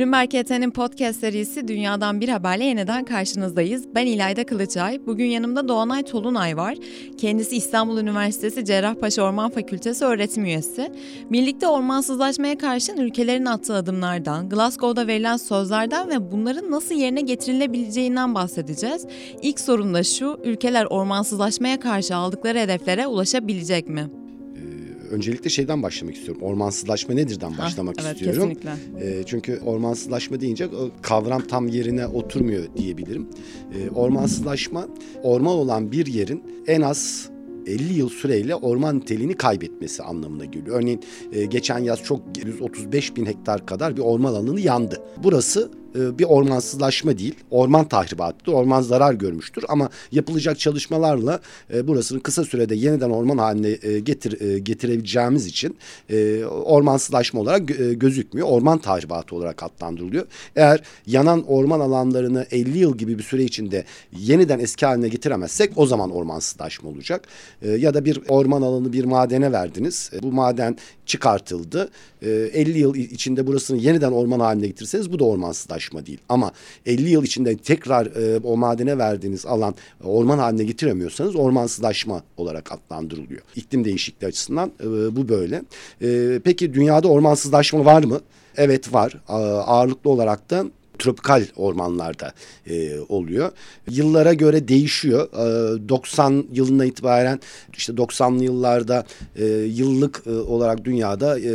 Bloomberg ET'nin podcast serisi Dünyadan Bir Haberle yeniden karşınızdayız. Ben İlayda Kılıçay. Bugün yanımda Doğanay Tolunay var. Kendisi İstanbul Üniversitesi Cerrahpaşa Orman Fakültesi öğretim üyesi. Birlikte ormansızlaşmaya karşın ülkelerin attığı adımlardan, Glasgow'da verilen sözlerden ve bunların nasıl yerine getirilebileceğinden bahsedeceğiz. İlk sorun da şu, ülkeler ormansızlaşmaya karşı aldıkları hedeflere ulaşabilecek mi? Öncelikle şeyden başlamak istiyorum. Ormansızlaşma nedirden başlamak evet, istiyorum. Kesinlikle. E, çünkü ormansızlaşma deyince kavram tam yerine oturmuyor diyebilirim. E, ormansızlaşma orman olan bir yerin en az 50 yıl süreyle orman niteliğini kaybetmesi anlamına geliyor. Örneğin e, geçen yaz çok 135 bin hektar kadar bir orman alanı yandı. Burası e, bir ormansızlaşma değil, orman tahribatıdır, orman zarar görmüştür ama yapılacak çalışmalarla e, burasını kısa sürede yeniden orman haline e, getir getirebileceğimiz için ormansızlaşma olarak gözükmüyor, orman tahribatı olarak adlandırılıyor. Eğer yanan orman alanlarını 50 yıl gibi bir süre içinde yeniden eski haline getiremezsek o zaman ormansızlaşma olacak. Ya da bir orman alanı bir madene verdiniz, bu maden çıkartıldı, 50 yıl içinde burasını yeniden orman haline getirseniz bu da ormansızlaşma ulaşma değil. Ama 50 yıl içinde tekrar e, o madene verdiğiniz alan e, orman haline getiremiyorsanız ormansızlaşma olarak adlandırılıyor. İklim değişikliği açısından e, bu böyle. E, peki dünyada ormansızlaşma var mı? Evet var. Ağırlıklı olarak da tropikal ormanlarda e, oluyor. Yıllara göre değişiyor. E, 90 yılına itibaren işte 90'lı yıllarda e, yıllık e, olarak dünyada e,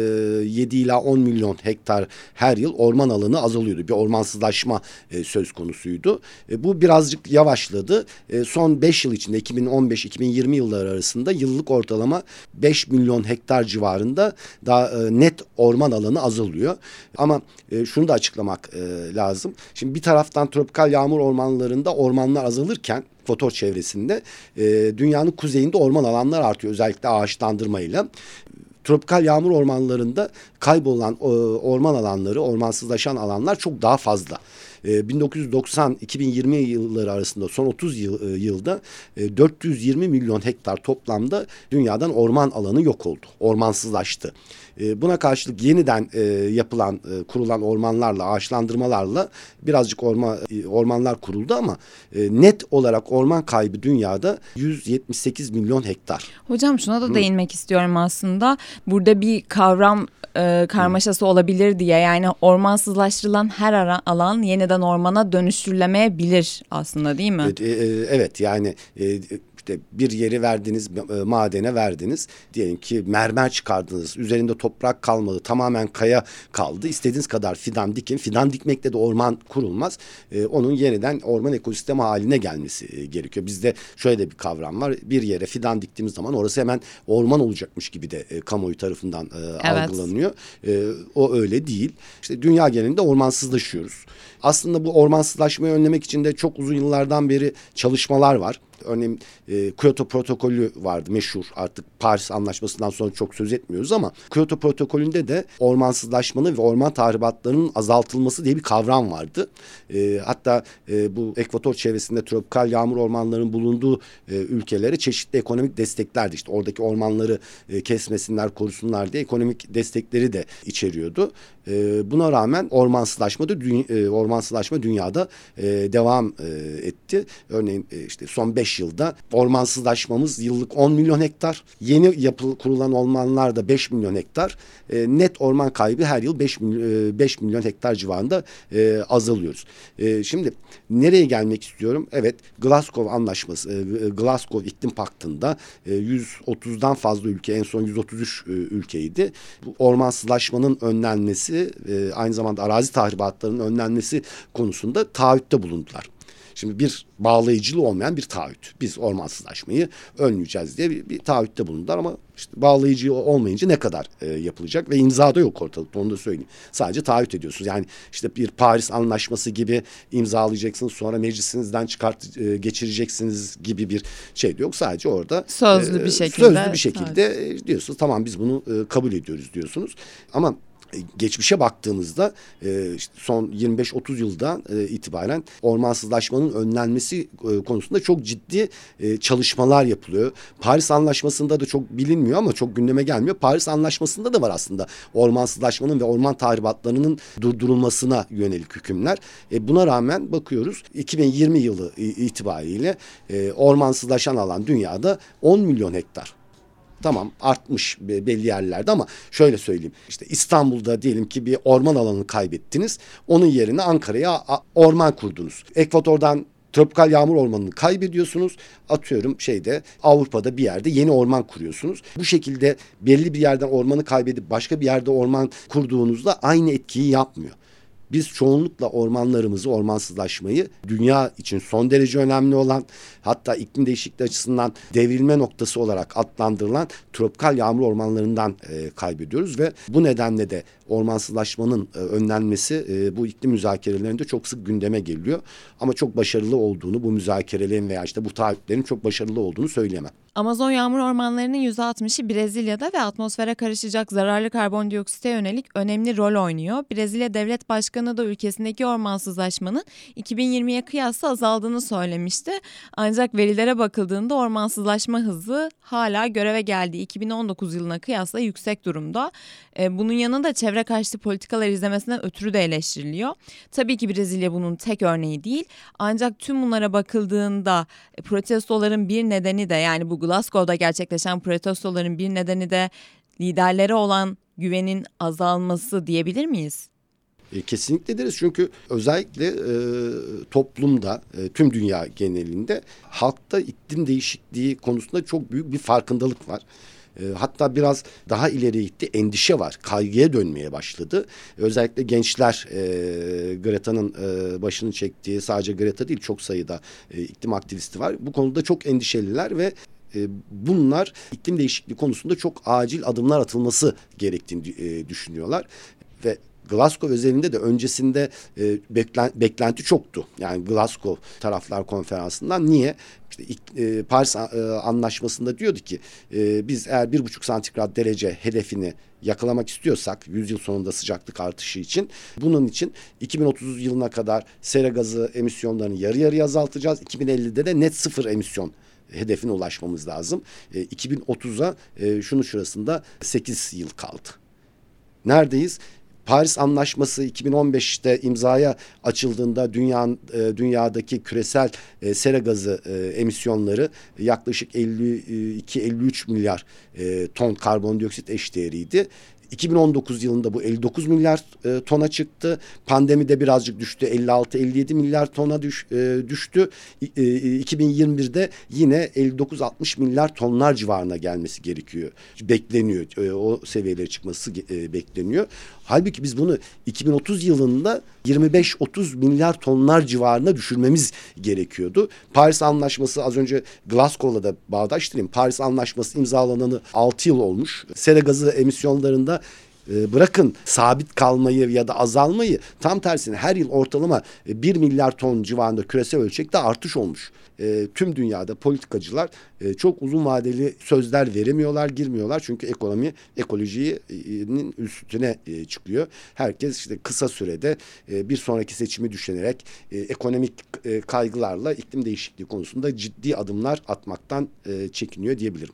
7 ila 10 milyon hektar her yıl orman alanı azalıyordu. Bir ormansızlaşma e, söz konusuydu. E, bu birazcık yavaşladı. E, son 5 yıl içinde 2015-2020 yılları arasında yıllık ortalama 5 milyon hektar civarında daha e, net orman alanı azalıyor. Ama e, şunu da açıklamak e, lazım lazım. Şimdi bir taraftan tropikal yağmur ormanlarında ormanlar azalırken fotor çevresinde e, dünyanın kuzeyinde orman alanlar artıyor özellikle ağaçlandırmayla tropikal yağmur ormanlarında kaybolan e, orman alanları, ormansızlaşan alanlar çok daha fazla. 1990-2020 yılları arasında son 30 yıl, e, yılda 420 milyon hektar toplamda dünyadan orman alanı yok oldu. Ormansızlaştı. E, buna karşılık yeniden e, yapılan, e, kurulan ormanlarla, ağaçlandırmalarla birazcık orman ormanlar kuruldu ama e, net olarak orman kaybı dünyada 178 milyon hektar. Hocam şuna da Hı. değinmek istiyorum aslında. Burada bir kavram e, karmaşası Hı. olabilir diye yani ormansızlaştırılan her alan yeniden ormana dönüştürülemeyebilir aslında değil mi? Evet, e, e, evet yani e, işte bir yeri verdiniz e, madene verdiniz. Diyelim ki mermer çıkardınız üzerinde toprak kalmadı tamamen kaya kaldı. İstediğiniz kadar fidan dikin fidan dikmekle de orman kurulmaz. E, onun yeniden orman ekosistemi haline gelmesi e, gerekiyor. Bizde şöyle de bir kavram var. Bir yere fidan diktiğimiz zaman orası hemen orman olacakmış gibi de e, kamuoyu tarafından e, evet. algılanıyor. E, o öyle değil. İşte dünya genelinde ormansızlaşıyoruz. Aslında bu ormansızlaşmayı önlemek için de çok uzun yıllardan beri çalışmalar var. Örneğin e, Kyoto protokolü vardı meşhur artık Paris anlaşmasından sonra çok söz etmiyoruz ama Kyoto protokolünde de ormansızlaşmanın ve orman tahribatlarının azaltılması diye bir kavram vardı. E, hatta e, bu ekvator çevresinde tropikal yağmur ormanlarının bulunduğu e, ülkelere çeşitli ekonomik desteklerdi. İşte oradaki ormanları e, kesmesinler, korusunlar diye ekonomik destekleri de içeriyordu. E, buna rağmen ormansızlaşma da dü e, ormansızlaşma dünyada e, devam e, etti. Örneğin e, işte son beş yılda ormansızlaşmamız yıllık 10 milyon hektar. Yeni yapıl kurulan ormanlar da 5 milyon hektar. E, net orman kaybı her yıl 5 milyon, e, 5 milyon hektar civarında e, azalıyoruz. E, şimdi nereye gelmek istiyorum? Evet Glasgow Anlaşması, e, Glasgow İklim Paktı'nda e, 130'dan fazla ülke en son 133 e, ülkeydi. Bu ormansızlaşmanın önlenmesi e, aynı zamanda arazi tahribatlarının önlenmesi konusunda taahhütte bulundular. Şimdi bir bağlayıcılığı olmayan bir taahhüt. Biz ormansızlaşmayı önleyeceğiz diye bir, bir taahhütte bulundular ama işte bağlayıcı olmayınca ne kadar e, yapılacak ve imza da yok ortalıkta onu da söyleyeyim. Sadece taahhüt ediyorsunuz. Yani işte bir Paris anlaşması gibi imzalayacaksınız sonra meclisinizden çıkart e, geçireceksiniz gibi bir şey de yok. Sadece orada sözlü e, bir şekilde sözlü bir şekilde sadece. diyorsunuz tamam biz bunu e, kabul ediyoruz diyorsunuz. Ama geçmişe baktığımızda e, işte son 25-30 yıldan e, itibaren ormansızlaşmanın önlenmesi e, konusunda çok ciddi e, çalışmalar yapılıyor. Paris Anlaşması'nda da çok bilinmiyor ama çok gündeme gelmiyor. Paris Anlaşması'nda da var aslında ormansızlaşmanın ve orman tahribatlarının durdurulmasına yönelik hükümler. E, buna rağmen bakıyoruz 2020 yılı itibariyle e, ormansızlaşan alan dünyada 10 milyon hektar. Tamam artmış belli yerlerde ama şöyle söyleyeyim. İşte İstanbul'da diyelim ki bir orman alanını kaybettiniz. Onun yerine Ankara'ya orman kurdunuz. Ekvator'dan tropikal yağmur ormanını kaybediyorsunuz. Atıyorum şeyde Avrupa'da bir yerde yeni orman kuruyorsunuz. Bu şekilde belli bir yerden ormanı kaybedip başka bir yerde orman kurduğunuzda aynı etkiyi yapmıyor. Biz çoğunlukla ormanlarımızı, ormansızlaşmayı dünya için son derece önemli olan hatta iklim değişikliği açısından devrilme noktası olarak adlandırılan tropikal yağmur ormanlarından e, kaybediyoruz ve bu nedenle de ormansızlaşmanın e, önlenmesi e, bu iklim müzakerelerinde çok sık gündeme geliyor. Ama çok başarılı olduğunu bu müzakerelerin veya işte bu taahhütlerin çok başarılı olduğunu söyleyemem. Amazon yağmur ormanlarının %60'ı Brezilya'da ve atmosfere karışacak zararlı karbondioksite yönelik önemli rol oynuyor. Brezilya Devlet Başkanı da ülkesindeki ormansızlaşmanın 2020'ye kıyasla azaldığını söylemişti. Ancak verilere bakıldığında ormansızlaşma hızı hala göreve geldiği 2019 yılına kıyasla yüksek durumda. E, bunun yanında çevre karşıtı politikalar izlemesinden ötürü de eleştiriliyor. Tabii ki Brezilya bunun tek örneği değil. Ancak tüm bunlara bakıldığında protestoların bir nedeni de yani bu Glasgow'da gerçekleşen protestoların bir nedeni de liderlere olan güvenin azalması diyebilir miyiz? E, kesinlikle deriz çünkü özellikle e, toplumda e, tüm dünya genelinde halkta iklim değişikliği konusunda çok büyük bir farkındalık var. E, hatta biraz daha ileri gitti endişe var kaygıya dönmeye başladı. Özellikle gençler e, Greta'nın e, başını çektiği sadece Greta değil çok sayıda e, iklim aktivisti var. Bu konuda çok endişeliler ve e, bunlar iklim değişikliği konusunda çok acil adımlar atılması gerektiğini e, düşünüyorlar ve Glasgow özelinde de öncesinde e, beklen, beklenti çoktu. Yani Glasgow taraflar konferansından niye? İşte e, Paris e, anlaşmasında diyordu ki e, biz eğer bir buçuk santigrat derece hedefini yakalamak istiyorsak 100 yıl sonunda sıcaklık artışı için bunun için 2030 yılına kadar sera gazı emisyonlarını yarı yarıya azaltacağız. 2050'de de net sıfır emisyon hedefine ulaşmamız lazım. E, 2030'a e, şunu şurasında 8 yıl kaldı. Neredeyiz? Paris Anlaşması 2015'te imzaya açıldığında dünya e, dünyadaki küresel e, sera gazı e, emisyonları yaklaşık 52-53 milyar e, ton karbondioksit eşdeğeriydi. 2019 yılında bu 59 milyar e, tona çıktı. Pandemide birazcık düştü. 56-57 milyar tona düş, e, düştü. E, 2021'de yine 59-60 milyar tonlar civarına gelmesi gerekiyor. Bekleniyor. E, o seviyelere çıkması e, bekleniyor. Halbuki biz bunu 2030 yılında 25-30 milyar tonlar civarına düşürmemiz gerekiyordu. Paris Anlaşması az önce Glasgow'la da bağdaştırayım. Paris Anlaşması imzalanalı 6 yıl olmuş. Sera gazı emisyonlarında e, bırakın sabit kalmayı ya da azalmayı tam tersine her yıl ortalama e, 1 milyar ton civarında küresel ölçekte artış olmuş. E, tüm dünyada politikacılar e, çok uzun vadeli sözler veremiyorlar, girmiyorlar. Çünkü ekonomi ekolojinin üstüne e, çıkıyor. Herkes işte kısa sürede e, bir sonraki seçimi düşünerek e, ekonomik e, kaygılarla iklim değişikliği konusunda ciddi adımlar atmaktan e, çekiniyor diyebilirim.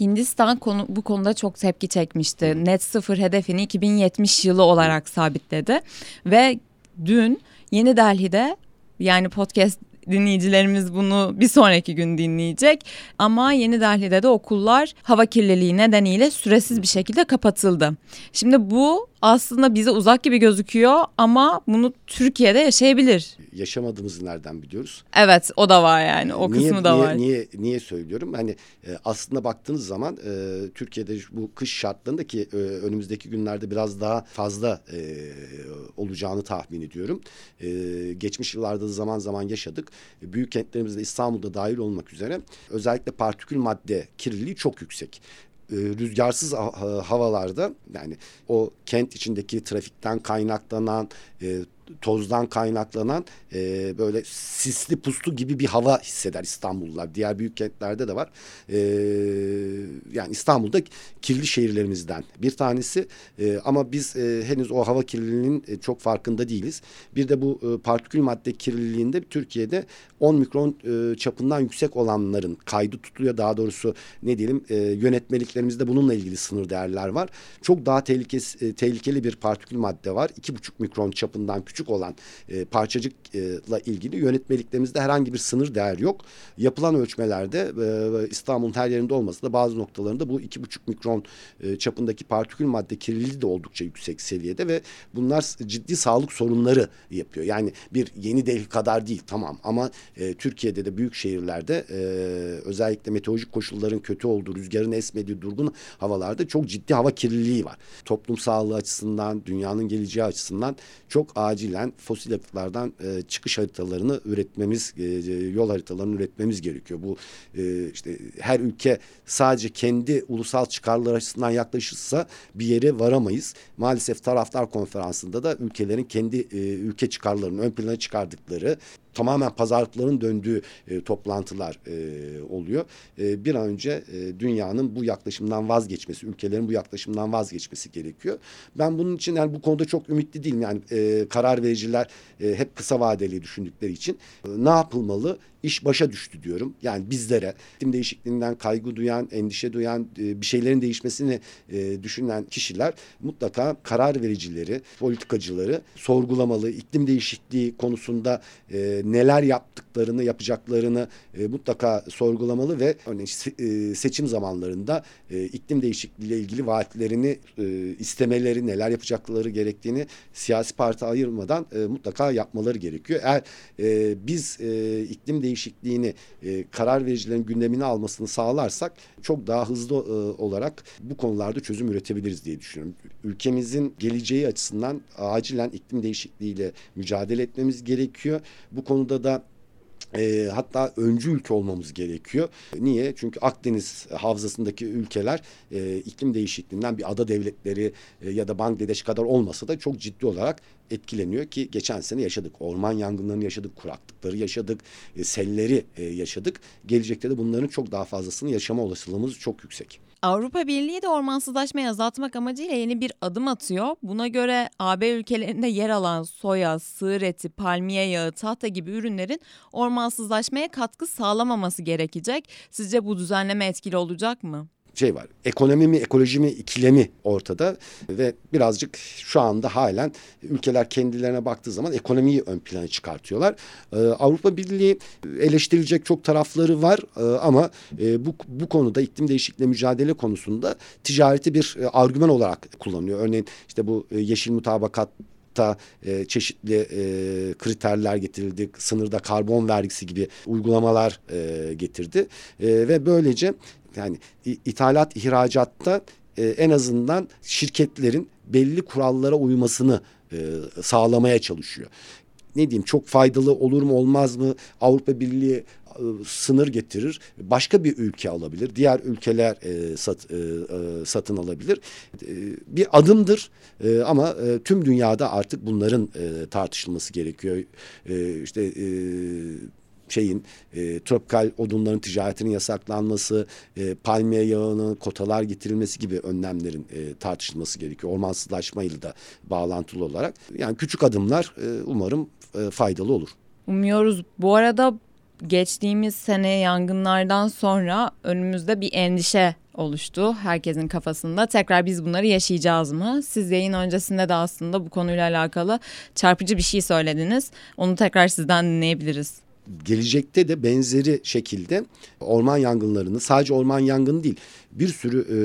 Hindistan konu, bu konuda çok tepki çekmişti. Net sıfır hedefini 2070 yılı olarak sabitledi. Ve dün Yeni Delhi'de yani podcast dinleyicilerimiz bunu bir sonraki gün dinleyecek. Ama Yeni Delhi'de de okullar hava kirliliği nedeniyle süresiz bir şekilde kapatıldı. Şimdi bu aslında bize uzak gibi gözüküyor ama bunu Türkiye'de yaşayabilir. Yaşamadığımızı nereden biliyoruz? Evet o da var yani o niye, kısmı da niye, var. Niye, niye söylüyorum? Hani e, aslında baktığınız zaman e, Türkiye'de bu kış şartlarında ki e, önümüzdeki günlerde biraz daha fazla e, olacağını tahmin ediyorum. E, geçmiş yıllarda zaman zaman yaşadık. E, büyük kentlerimizde İstanbul'da dahil olmak üzere. Özellikle partikül madde kirliliği çok yüksek. E, rüzgarsız havalarda yani o kent içindeki trafikten kaynaklanan e, tozdan kaynaklanan e, böyle sisli puslu gibi bir hava hisseder İstanbullular. Diğer büyük kentlerde de var. E, yani İstanbul'da kirli şehirlerimizden bir tanesi e, ama biz e, henüz o hava kirliliğinin e, çok farkında değiliz. Bir de bu e, partikül madde kirliliğinde Türkiye'de 10 mikron e, çapından yüksek olanların kaydı tutuluyor. Daha doğrusu ne diyelim e, yönetmeliklerimizde bununla ilgili sınır değerler var. Çok daha tehlikesi, e, tehlikeli bir partikül madde var. 2,5 mikron çapından küçük olan e, parçacıkla ilgili yönetmeliklerimizde herhangi bir sınır değer yok. Yapılan ölçmelerde e, İstanbul'un her yerinde olmasa da bazı noktalarında bu 2,5 mikron e, çapındaki partikül madde kirliliği de oldukça yüksek seviyede ve bunlar ciddi sağlık sorunları yapıyor. Yani bir yeni Delhi kadar değil tamam ama e, Türkiye'de de büyük şehirlerde e, özellikle meteorolojik koşulların kötü olduğu, rüzgarın esmediği durgun havalarda çok ciddi hava kirliliği var. Toplum sağlığı açısından, dünyanın geleceği açısından çok acilen fosil yakıtlardan e, çıkış haritalarını üretmemiz, e, yol haritalarını üretmemiz gerekiyor. Bu e, işte her ülke sadece kendi ulusal çıkarlar açısından yaklaşırsa bir yere varamayız. Maalesef taraftar konferansında da ülkelerin kendi e, ülke çıkarlarını ön plana çıkardıkları tamamen pazarlıkların döndüğü e, toplantılar e, oluyor. E, bir an önce e, dünyanın bu yaklaşımdan vazgeçmesi, ülkelerin bu yaklaşımdan vazgeçmesi gerekiyor. Ben bunun için yani bu konuda çok ümitli değilim. Yani e, karar vericiler e, hep kısa vadeli düşündükleri için e, ne yapılmalı? İş başa düştü diyorum. Yani bizlere iklim değişikliğinden kaygı duyan, endişe duyan, e, bir şeylerin değişmesini e, düşünen kişiler mutlaka karar vericileri, politikacıları sorgulamalı. İklim değişikliği konusunda e, neler yaptıklarını, yapacaklarını mutlaka sorgulamalı ve örneğin seçim zamanlarında iklim değişikliği ile ilgili vaatlerini istemeleri, neler yapacakları gerektiğini siyasi parti ayırmadan mutlaka yapmaları gerekiyor. Eğer biz iklim değişikliğini e, karar vericilerin gündemine almasını sağlarsak çok daha hızlı e, olarak bu konularda çözüm üretebiliriz diye düşünüyorum. Ülkemizin geleceği açısından acilen iklim değişikliğiyle mücadele etmemiz gerekiyor. Bu konuda da e, hatta öncü ülke olmamız gerekiyor. Niye? Çünkü Akdeniz havzasındaki ülkeler e, iklim değişikliğinden bir ada devletleri e, ya da Bangladeş kadar olmasa da çok ciddi olarak etkileniyor ki geçen sene yaşadık. Orman yangınlarını yaşadık, kuraklıkları yaşadık, e, selleri e, yaşadık. Gelecekte de bunların çok daha fazlasını yaşama olasılığımız çok yüksek. Avrupa Birliği de ormansızlaşmayı azaltmak amacıyla yeni bir adım atıyor. Buna göre AB ülkelerinde yer alan soya, sığır eti, palmiye yağı, tahta gibi ürünlerin ormansızlaşmaya katkı sağlamaması gerekecek. Sizce bu düzenleme etkili olacak mı? Şey var. Ekonomi mi ekoloji mi ikilemi ortada ve birazcık şu anda halen ülkeler kendilerine baktığı zaman ekonomiyi ön plana çıkartıyorlar. Ee, Avrupa Birliği eleştirilecek çok tarafları var ee, ama e, bu bu konuda iklim değişikliği mücadele konusunda ticareti bir e, argüman olarak kullanıyor. Örneğin işte bu e, yeşil mutabakat e, çeşitli e, kriterler getirildi. Sınırda karbon vergisi gibi uygulamalar e, getirdi. E, ve böylece yani ithalat ihracatta e, en azından şirketlerin belli kurallara uymasını e, sağlamaya çalışıyor. Ne diyeyim çok faydalı olur mu olmaz mı Avrupa Birliği e, sınır getirir. Başka bir ülke alabilir. Diğer ülkeler e, sat, e, e, satın alabilir. E, bir adımdır e, ama e, tüm dünyada artık bunların e, tartışılması gerekiyor. E, işte e, şeyin e, tropikal odunların ticaretinin yasaklanması, e, palmiye yağının kotalar getirilmesi gibi önlemlerin e, tartışılması gerekiyor. Ormansızlaşmayla da bağlantılı olarak. Yani küçük adımlar e, umarım e, faydalı olur. Umuyoruz. Bu arada geçtiğimiz sene yangınlardan sonra önümüzde bir endişe oluştu herkesin kafasında. Tekrar biz bunları yaşayacağız mı? Siz yayın öncesinde de aslında bu konuyla alakalı çarpıcı bir şey söylediniz. Onu tekrar sizden dinleyebiliriz gelecekte de benzeri şekilde orman yangınlarını sadece orman yangını değil bir sürü e,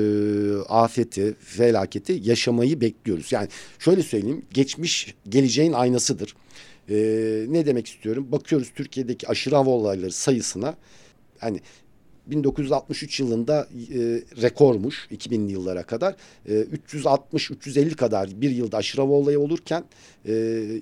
afeti, felaketi yaşamayı bekliyoruz. Yani şöyle söyleyeyim geçmiş geleceğin aynasıdır. E, ne demek istiyorum? Bakıyoruz Türkiye'deki aşırı hava olayları sayısına hani 1963 yılında e, rekormuş 2000'li yıllara kadar. E, 360-350 kadar bir yılda aşırı hava olayı olurken e,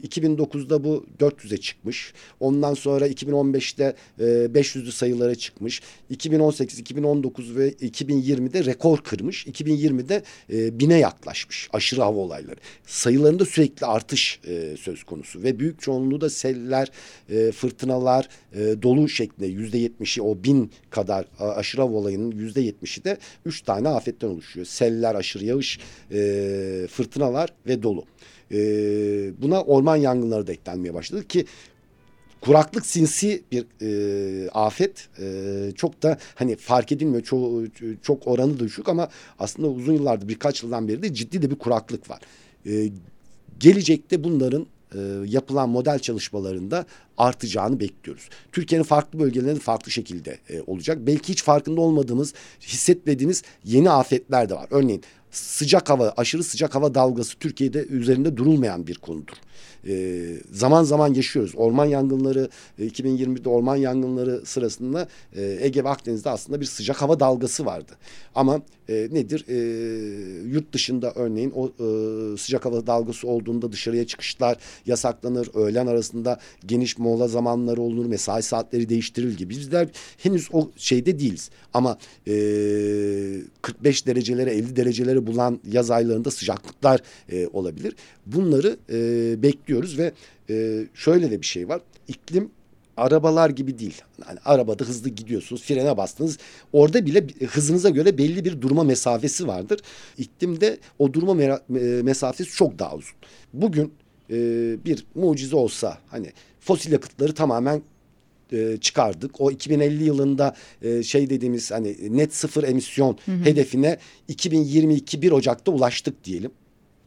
2009'da bu 400'e çıkmış. Ondan sonra 2015'te e, 500'lü sayılara çıkmış. 2018, 2019 ve 2020'de rekor kırmış. 2020'de e, bine yaklaşmış aşırı hava olayları. Sayılarında sürekli artış e, söz konusu ve büyük çoğunluğu da seller, e, fırtınalar, e, dolu şeklinde yüzde yetmişi o bin kadar aşırı hava olayının yüzde yetmişi de üç tane afetten oluşuyor. Seller, aşırı yağış, e, fırtınalar ve dolu. E, buna orman yangınları da eklenmeye başladı ki kuraklık sinsi bir e, afet e, çok da hani fark edilmiyor çok, çok oranı düşük ama aslında uzun yıllardır birkaç yıldan beri de ciddi de bir kuraklık var. E, gelecekte bunların e, yapılan model çalışmalarında artacağını bekliyoruz. Türkiye'nin farklı bölgelerinde farklı şekilde e, olacak. Belki hiç farkında olmadığımız, hissetmediğimiz yeni afetler de var. Örneğin sıcak hava, aşırı sıcak hava dalgası Türkiye'de üzerinde durulmayan bir konudur. E, zaman zaman yaşıyoruz. Orman yangınları, e, 2020'de orman yangınları sırasında e, Ege ve Akdeniz'de aslında bir sıcak hava dalgası vardı. Ama e, nedir? E, yurt dışında örneğin o e, sıcak hava dalgası olduğunda dışarıya çıkışlar yasaklanır. Öğlen arasında geniş mola zamanları olur. Mesai saatleri değiştirilir gibi. Bizler henüz o şeyde değiliz. Ama e, 45 derecelere 50 dereceleri bulan yaz aylarında sıcaklıklar e, olabilir. Bunları e, bekliyoruz ve e, şöyle de bir şey var. İklim arabalar gibi değil. Yani arabada hızlı gidiyorsunuz, frene bastınız. Orada bile hızınıza göre belli bir durma mesafesi vardır. İklimde o durma e, mesafesi çok daha uzun. Bugün e, bir mucize olsa hani fosil yakıtları tamamen e, çıkardık. O 2050 yılında e, şey dediğimiz hani net sıfır emisyon hı hı. hedefine 2022 1 Ocak'ta ulaştık diyelim.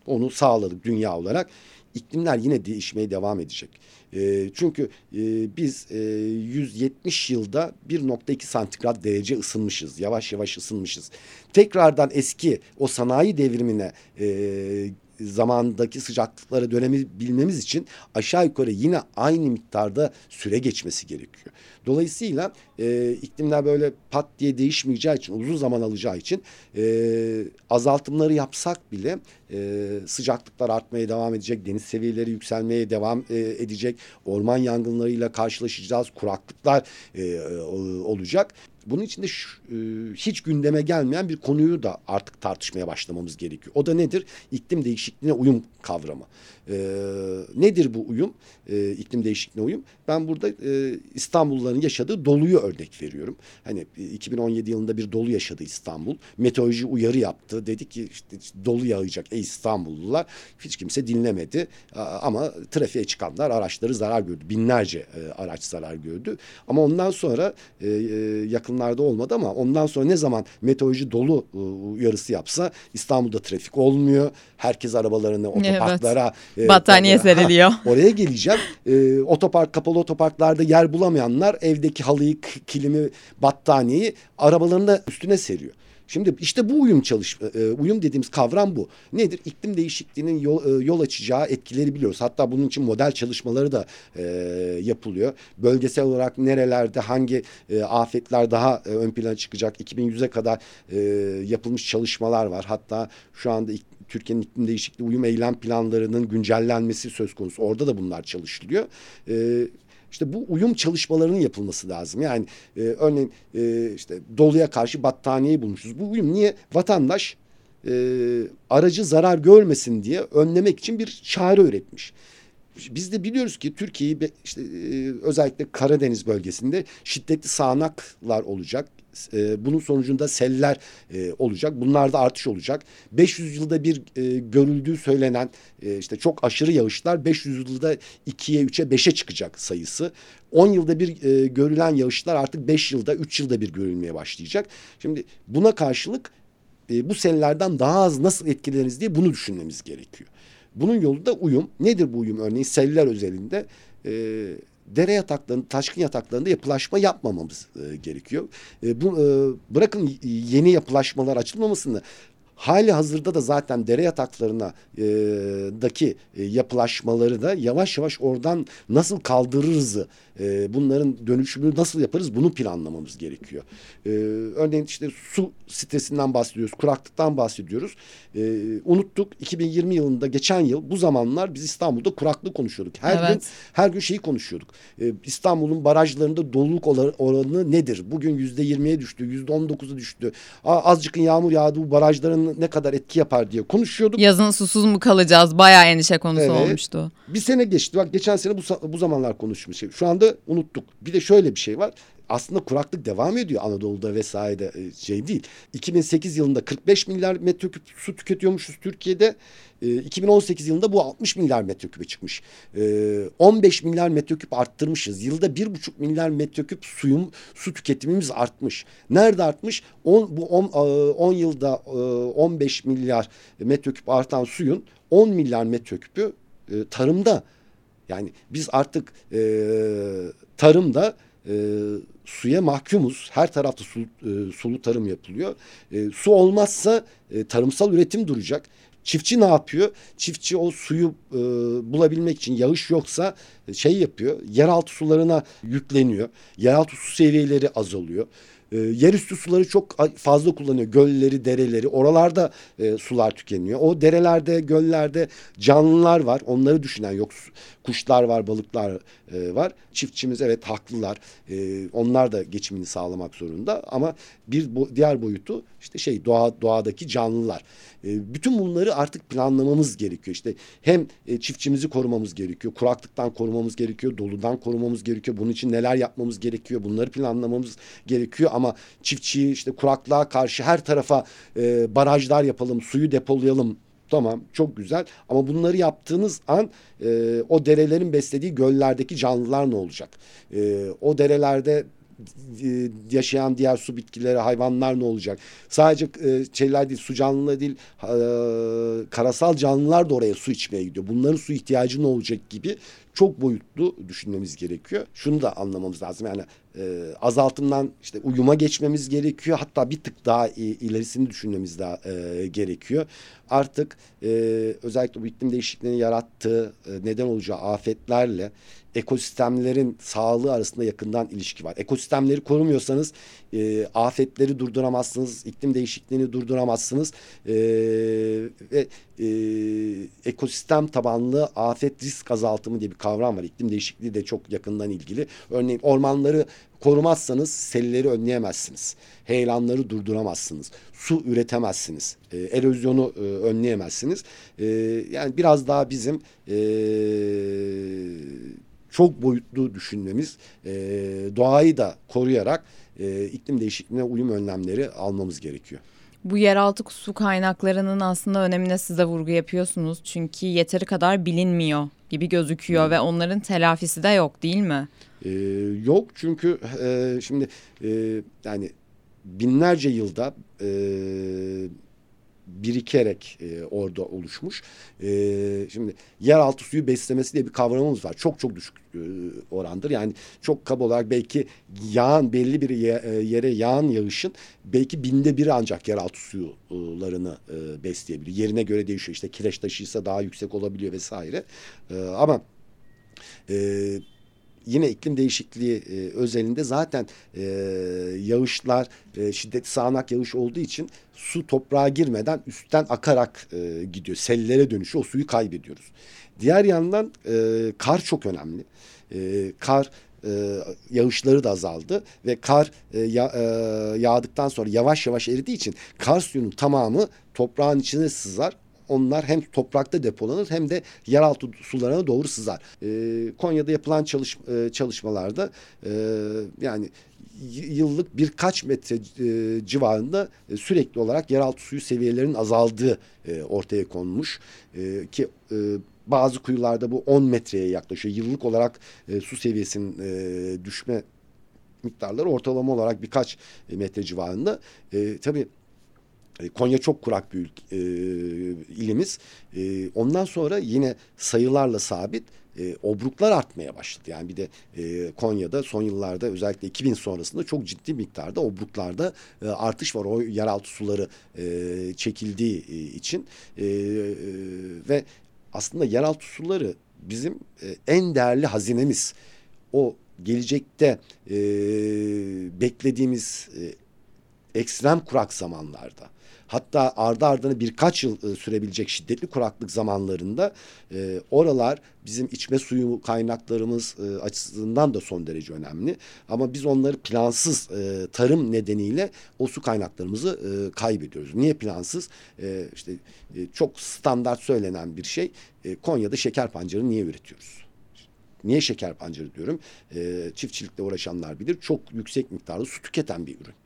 Onu sağladık dünya olarak. İklimler yine değişmeye devam edecek. E, çünkü e, biz e, 170 yılda 1.2 santigrat derece ısınmışız. Yavaş yavaş ısınmışız. Tekrardan eski o sanayi devrimine e, zamandaki sıcaklıklara dönebilmemiz için aşağı yukarı yine aynı miktarda süre geçmesi gerekiyor. Dolayısıyla e, iklimler böyle pat diye değişmeyeceği için uzun zaman alacağı için e, azaltımları yapsak bile e, sıcaklıklar artmaya devam edecek, deniz seviyeleri yükselmeye devam e, edecek, orman yangınlarıyla karşılaşacağız, kuraklıklar e, olacak. Bunun için de şu, e, hiç gündeme gelmeyen bir konuyu da artık tartışmaya başlamamız gerekiyor. O da nedir? İklim değişikliğine uyum kavramı. E, nedir bu uyum? E, iklim değişikliğine uyum. Ben burada e, İstanbulluların yaşadığı doluyu örnek veriyorum. Hani 2017 yılında bir dolu yaşadı İstanbul. Meteoroloji uyarı yaptı. Dedi ki işte dolu yağacak ey İstanbullular. Hiç kimse dinlemedi. Ama trafiğe çıkanlar araçları zarar gördü. Binlerce e, araç zarar gördü. Ama ondan sonra e, e yakınlarda olmadı ama ondan sonra ne zaman meteoroloji dolu e, uyarısı yapsa İstanbul'da trafik olmuyor. Herkes arabalarını otoparklara evet. E, battaniye seriliyor. oraya geleceğim. E, otopark kapalı otoparklarda yer bulamayanlar evdeki halıyı, kilimi, battaniyeyi arabalarında üstüne seriyor. Şimdi işte bu uyum çalış e, uyum dediğimiz kavram bu. Nedir? İklim değişikliğinin yol, e, yol açacağı etkileri biliyoruz. Hatta bunun için model çalışmaları da e, yapılıyor. Bölgesel olarak nerelerde hangi e, afetler daha e, ön plana çıkacak? 2100'e kadar e, yapılmış çalışmalar var. Hatta şu anda Türkiye'nin iklim değişikliği uyum eylem planlarının güncellenmesi söz konusu. Orada da bunlar çalışılıyor. E, işte bu uyum çalışmalarının yapılması lazım. Yani e, örneğin e, işte doluya karşı battaniyeyi bulmuşuz. Bu uyum niye? Vatandaş e, aracı zarar görmesin diye önlemek için bir çare üretmiş. Biz de biliyoruz ki Türkiye'yi işte e, özellikle Karadeniz bölgesinde şiddetli sağanaklar olacak. E, bunun sonucunda seller e, olacak. Bunlarda artış olacak. 500 yılda bir e, görüldüğü söylenen e, işte çok aşırı yağışlar 500 yılda 2'ye 3'e 5'e çıkacak sayısı. 10 yılda bir e, görülen yağışlar artık 5 yılda 3 yılda bir görülmeye başlayacak. Şimdi buna karşılık e, bu sellerden daha az nasıl etkileniriz diye bunu düşünmemiz gerekiyor. Bunun yolu da uyum. Nedir bu uyum örneğin seller özelinde? E, dere yataklarında, taşkın yataklarında yapılaşma yapmamamız e, gerekiyor. E, bu e, bırakın yeni yapılaşmalar açılmamasını hali hazırda da zaten dere yataklarına e, daki e, yapılaşmaları da yavaş yavaş oradan nasıl kaldırırızı e, bunların dönüşümünü nasıl yaparız bunu planlamamız gerekiyor. E, örneğin işte su stresinden bahsediyoruz, kuraklıktan bahsediyoruz. E, unuttuk 2020 yılında geçen yıl bu zamanlar biz İstanbul'da kuraklık konuşuyorduk. Her evet. gün her gün şeyi konuşuyorduk. E, İstanbul'un barajlarında doluluk oranı nedir? Bugün yüzde yirmiye düştü, yüzde on dokuza düştü. Azıcık yağmur yağdı bu barajların ne kadar etki yapar diye konuşuyorduk. Yazın susuz mu kalacağız? Bayağı endişe konusu evet. olmuştu. Bir sene geçti. Bak geçen sene bu, bu zamanlar konuşmuş. Şu anda unuttuk. Bir de şöyle bir şey var aslında kuraklık devam ediyor Anadolu'da vesaire e, şey değil. 2008 yılında 45 milyar metreküp su tüketiyormuşuz Türkiye'de. 2018 e, yılında bu 60 milyar metreküpe çıkmış. 15 e, milyar metreküp arttırmışız. Yılda 1,5 milyar metreküp suyum su tüketimimiz artmış. Nerede artmış? 10 bu 10, 10 yılda 15 milyar metreküp artan suyun 10 milyar metreküpü tarımda. Yani biz artık tarımda suya mahkumuz. Her tarafta su, e, sulu tarım yapılıyor. E, su olmazsa e, tarımsal üretim duracak. Çiftçi ne yapıyor? Çiftçi o suyu e, bulabilmek için yağış yoksa e, şey yapıyor. Yeraltı sularına yükleniyor. Yeraltı su seviyeleri azalıyor. E, yerüstü suları çok fazla kullanıyor. Gölleri, dereleri. Oralarda e, sular tükeniyor. O derelerde, göllerde canlılar var. Onları düşünen yok. Kuşlar var, balıklar e, var. Çiftçimiz evet haklılar. E, onlar da geçimini sağlamak zorunda. Ama bir bo diğer boyutu işte şey doğa doğadaki canlılar. E, bütün bunları artık planlamamız gerekiyor. İşte hem e, çiftçimizi korumamız gerekiyor. Kuraklıktan korumamız gerekiyor. Doludan korumamız gerekiyor. Bunun için neler yapmamız gerekiyor? Bunları planlamamız gerekiyor. Ama çiftçiyi işte kuraklığa karşı her tarafa e, barajlar yapalım, suyu depolayalım Tamam çok güzel ama bunları yaptığınız an e, o derelerin beslediği göllerdeki canlılar ne olacak? E, o derelerde e, yaşayan diğer su bitkileri, hayvanlar ne olacak? Sadece e, şeyler değil, su canlıları değil, e, karasal canlılar da oraya su içmeye gidiyor. Bunların su ihtiyacı ne olacak gibi çok boyutlu düşünmemiz gerekiyor. Şunu da anlamamız lazım. Yani e, azaltımdan işte uyuma geçmemiz gerekiyor. Hatta bir tık daha ilerisini düşünmemiz daha e, gerekiyor. Artık e, özellikle bu iklim değişikliğinin yarattığı e, neden olacağı afetlerle ekosistemlerin sağlığı arasında yakından ilişki var. Ekosistemleri korumuyorsanız e, afetleri durduramazsınız, iklim değişikliğini durduramazsınız e, ve e, ekosistem tabanlı afet risk azaltımı diye bir kavram var. İklim değişikliği de çok yakından ilgili. Örneğin ormanları korumazsanız selleri önleyemezsiniz. Heyelanları durduramazsınız. Su üretemezsiniz. E, erozyonu e, önleyemezsiniz. E, yani biraz daha bizim e, çok boyutlu düşünmemiz, e, doğayı da koruyarak e, iklim değişikliğine uyum önlemleri almamız gerekiyor. Bu yeraltı su kaynaklarının aslında önemine size vurgu yapıyorsunuz. Çünkü yeteri kadar bilinmiyor gibi gözüküyor hmm. ve onların telafisi de yok değil mi? Ee, yok çünkü e, şimdi e, yani binlerce yılda e, birikerek e, orada oluşmuş. E, şimdi yeraltı suyu beslemesi diye bir kavramımız var. Çok çok düşük e, orandır. Yani çok kaba olarak belki yağan belli bir e, yere yağan yağışın belki binde biri ancak yeraltı suyularını e, besleyebiliyor. Yerine göre değişiyor. İşte kireç taşıysa daha yüksek olabiliyor vesaire. E, ama e, yine iklim değişikliği e, özelinde zaten e, yağışlar e, şiddetli sağanak yağış olduğu için su toprağa girmeden üstten akarak e, gidiyor. Sellere dönüşüyor. O suyu kaybediyoruz. Diğer yandan e, kar çok önemli. E, kar e, yağışları da azaldı ve kar e, ya, e, yağdıktan sonra yavaş yavaş eridiği için kar suyunun tamamı toprağın içine sızar onlar hem toprakta depolanır hem de yeraltı sularına doğru sızar. E, Konya'da yapılan çalış, e, çalışmalarda e, yani yıllık birkaç metre e, civarında e, sürekli olarak yeraltı suyu seviyelerinin azaldığı e, ortaya konmuş e, ki e, bazı kuyularda bu 10 metreye yaklaşıyor. Yıllık olarak e, su seviyesinin e, düşme miktarları ortalama olarak birkaç metre civarında. E, tabii e, Konya çok kurak bir ülke, e, ilimiz. E, ondan sonra yine sayılarla sabit e, obruklar artmaya başladı. Yani bir de e, Konya'da son yıllarda özellikle 2000 sonrasında çok ciddi miktarda obruklarda e, artış var. O yeraltı suları e, çekildiği e, için e, e, ve aslında yeraltı suları bizim e, en değerli hazinemiz. O gelecekte e, beklediğimiz e, ekstrem kurak zamanlarda hatta ardı ardına birkaç yıl e, sürebilecek şiddetli kuraklık zamanlarında e, oralar bizim içme suyu kaynaklarımız e, açısından da son derece önemli. Ama biz onları plansız e, tarım nedeniyle o su kaynaklarımızı e, kaybediyoruz. Niye plansız? E, işte e, çok standart söylenen bir şey. E, Konya'da şeker pancarı niye üretiyoruz? Niye şeker pancarı diyorum? E, çiftçilikle uğraşanlar bilir. Çok yüksek miktarda su tüketen bir ürün.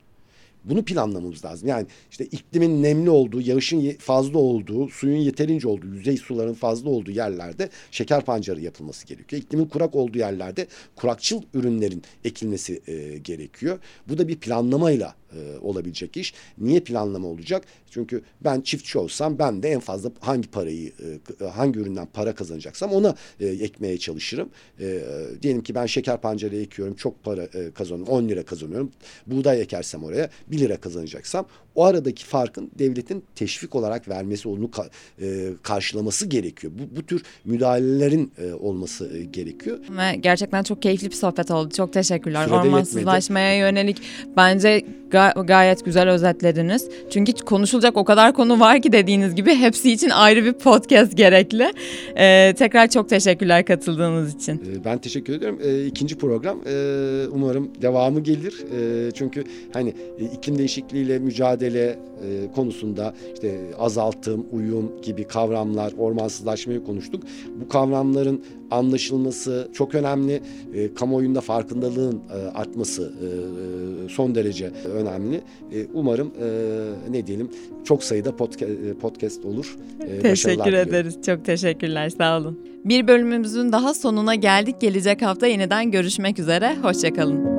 Bunu planlamamız lazım. Yani işte iklimin nemli olduğu, yağışın fazla olduğu, suyun yeterince olduğu, yüzey suların fazla olduğu yerlerde şeker pancarı yapılması gerekiyor. İklimin kurak olduğu yerlerde kurakçıl ürünlerin ekilmesi e, gerekiyor. Bu da bir planlamayla e, olabilecek iş. Niye planlama olacak? Çünkü ben çiftçi olsam ben de en fazla hangi parayı e, hangi üründen para kazanacaksam ona e, ekmeye çalışırım. E, diyelim ki ben şeker pancarı ekiyorum çok para e, kazanıyorum 10 lira kazanıyorum. Buğday ekersem oraya 1 lira kazanacaksam o aradaki farkın devletin teşvik olarak vermesi, onu ka, e, karşılaması gerekiyor. Bu, bu tür müdahalelerin e, olması e, gerekiyor. Ve gerçekten çok keyifli bir sohbet oldu. Çok teşekkürler. Sürede Ormansızlaşmaya yetmedi. yönelik bence ga gayet güzel özetlediniz. Çünkü konuşulacak o kadar konu var ki dediğiniz gibi hepsi için ayrı bir podcast gerekli. Ee, tekrar çok teşekkürler katıldığınız için. Ee, ben teşekkür ediyorum. Ee, ikinci program e, umarım devamı gelir. E, çünkü hani e, iklim değişikliğiyle mücadele e, konusunda işte azaltım, uyum gibi kavramlar, ormansızlaşmayı konuştuk. Bu kavramların anlaşılması çok önemli. E, kamuoyunda farkındalığın e, artması e, e son derece önemli. E, umarım e, ne diyelim çok sayıda podcast, e, podcast olur. E, Teşekkür ederiz. Çok teşekkürler. Sağ olun. Bir bölümümüzün daha sonuna geldik. Gelecek hafta yeniden görüşmek üzere. Hoşçakalın.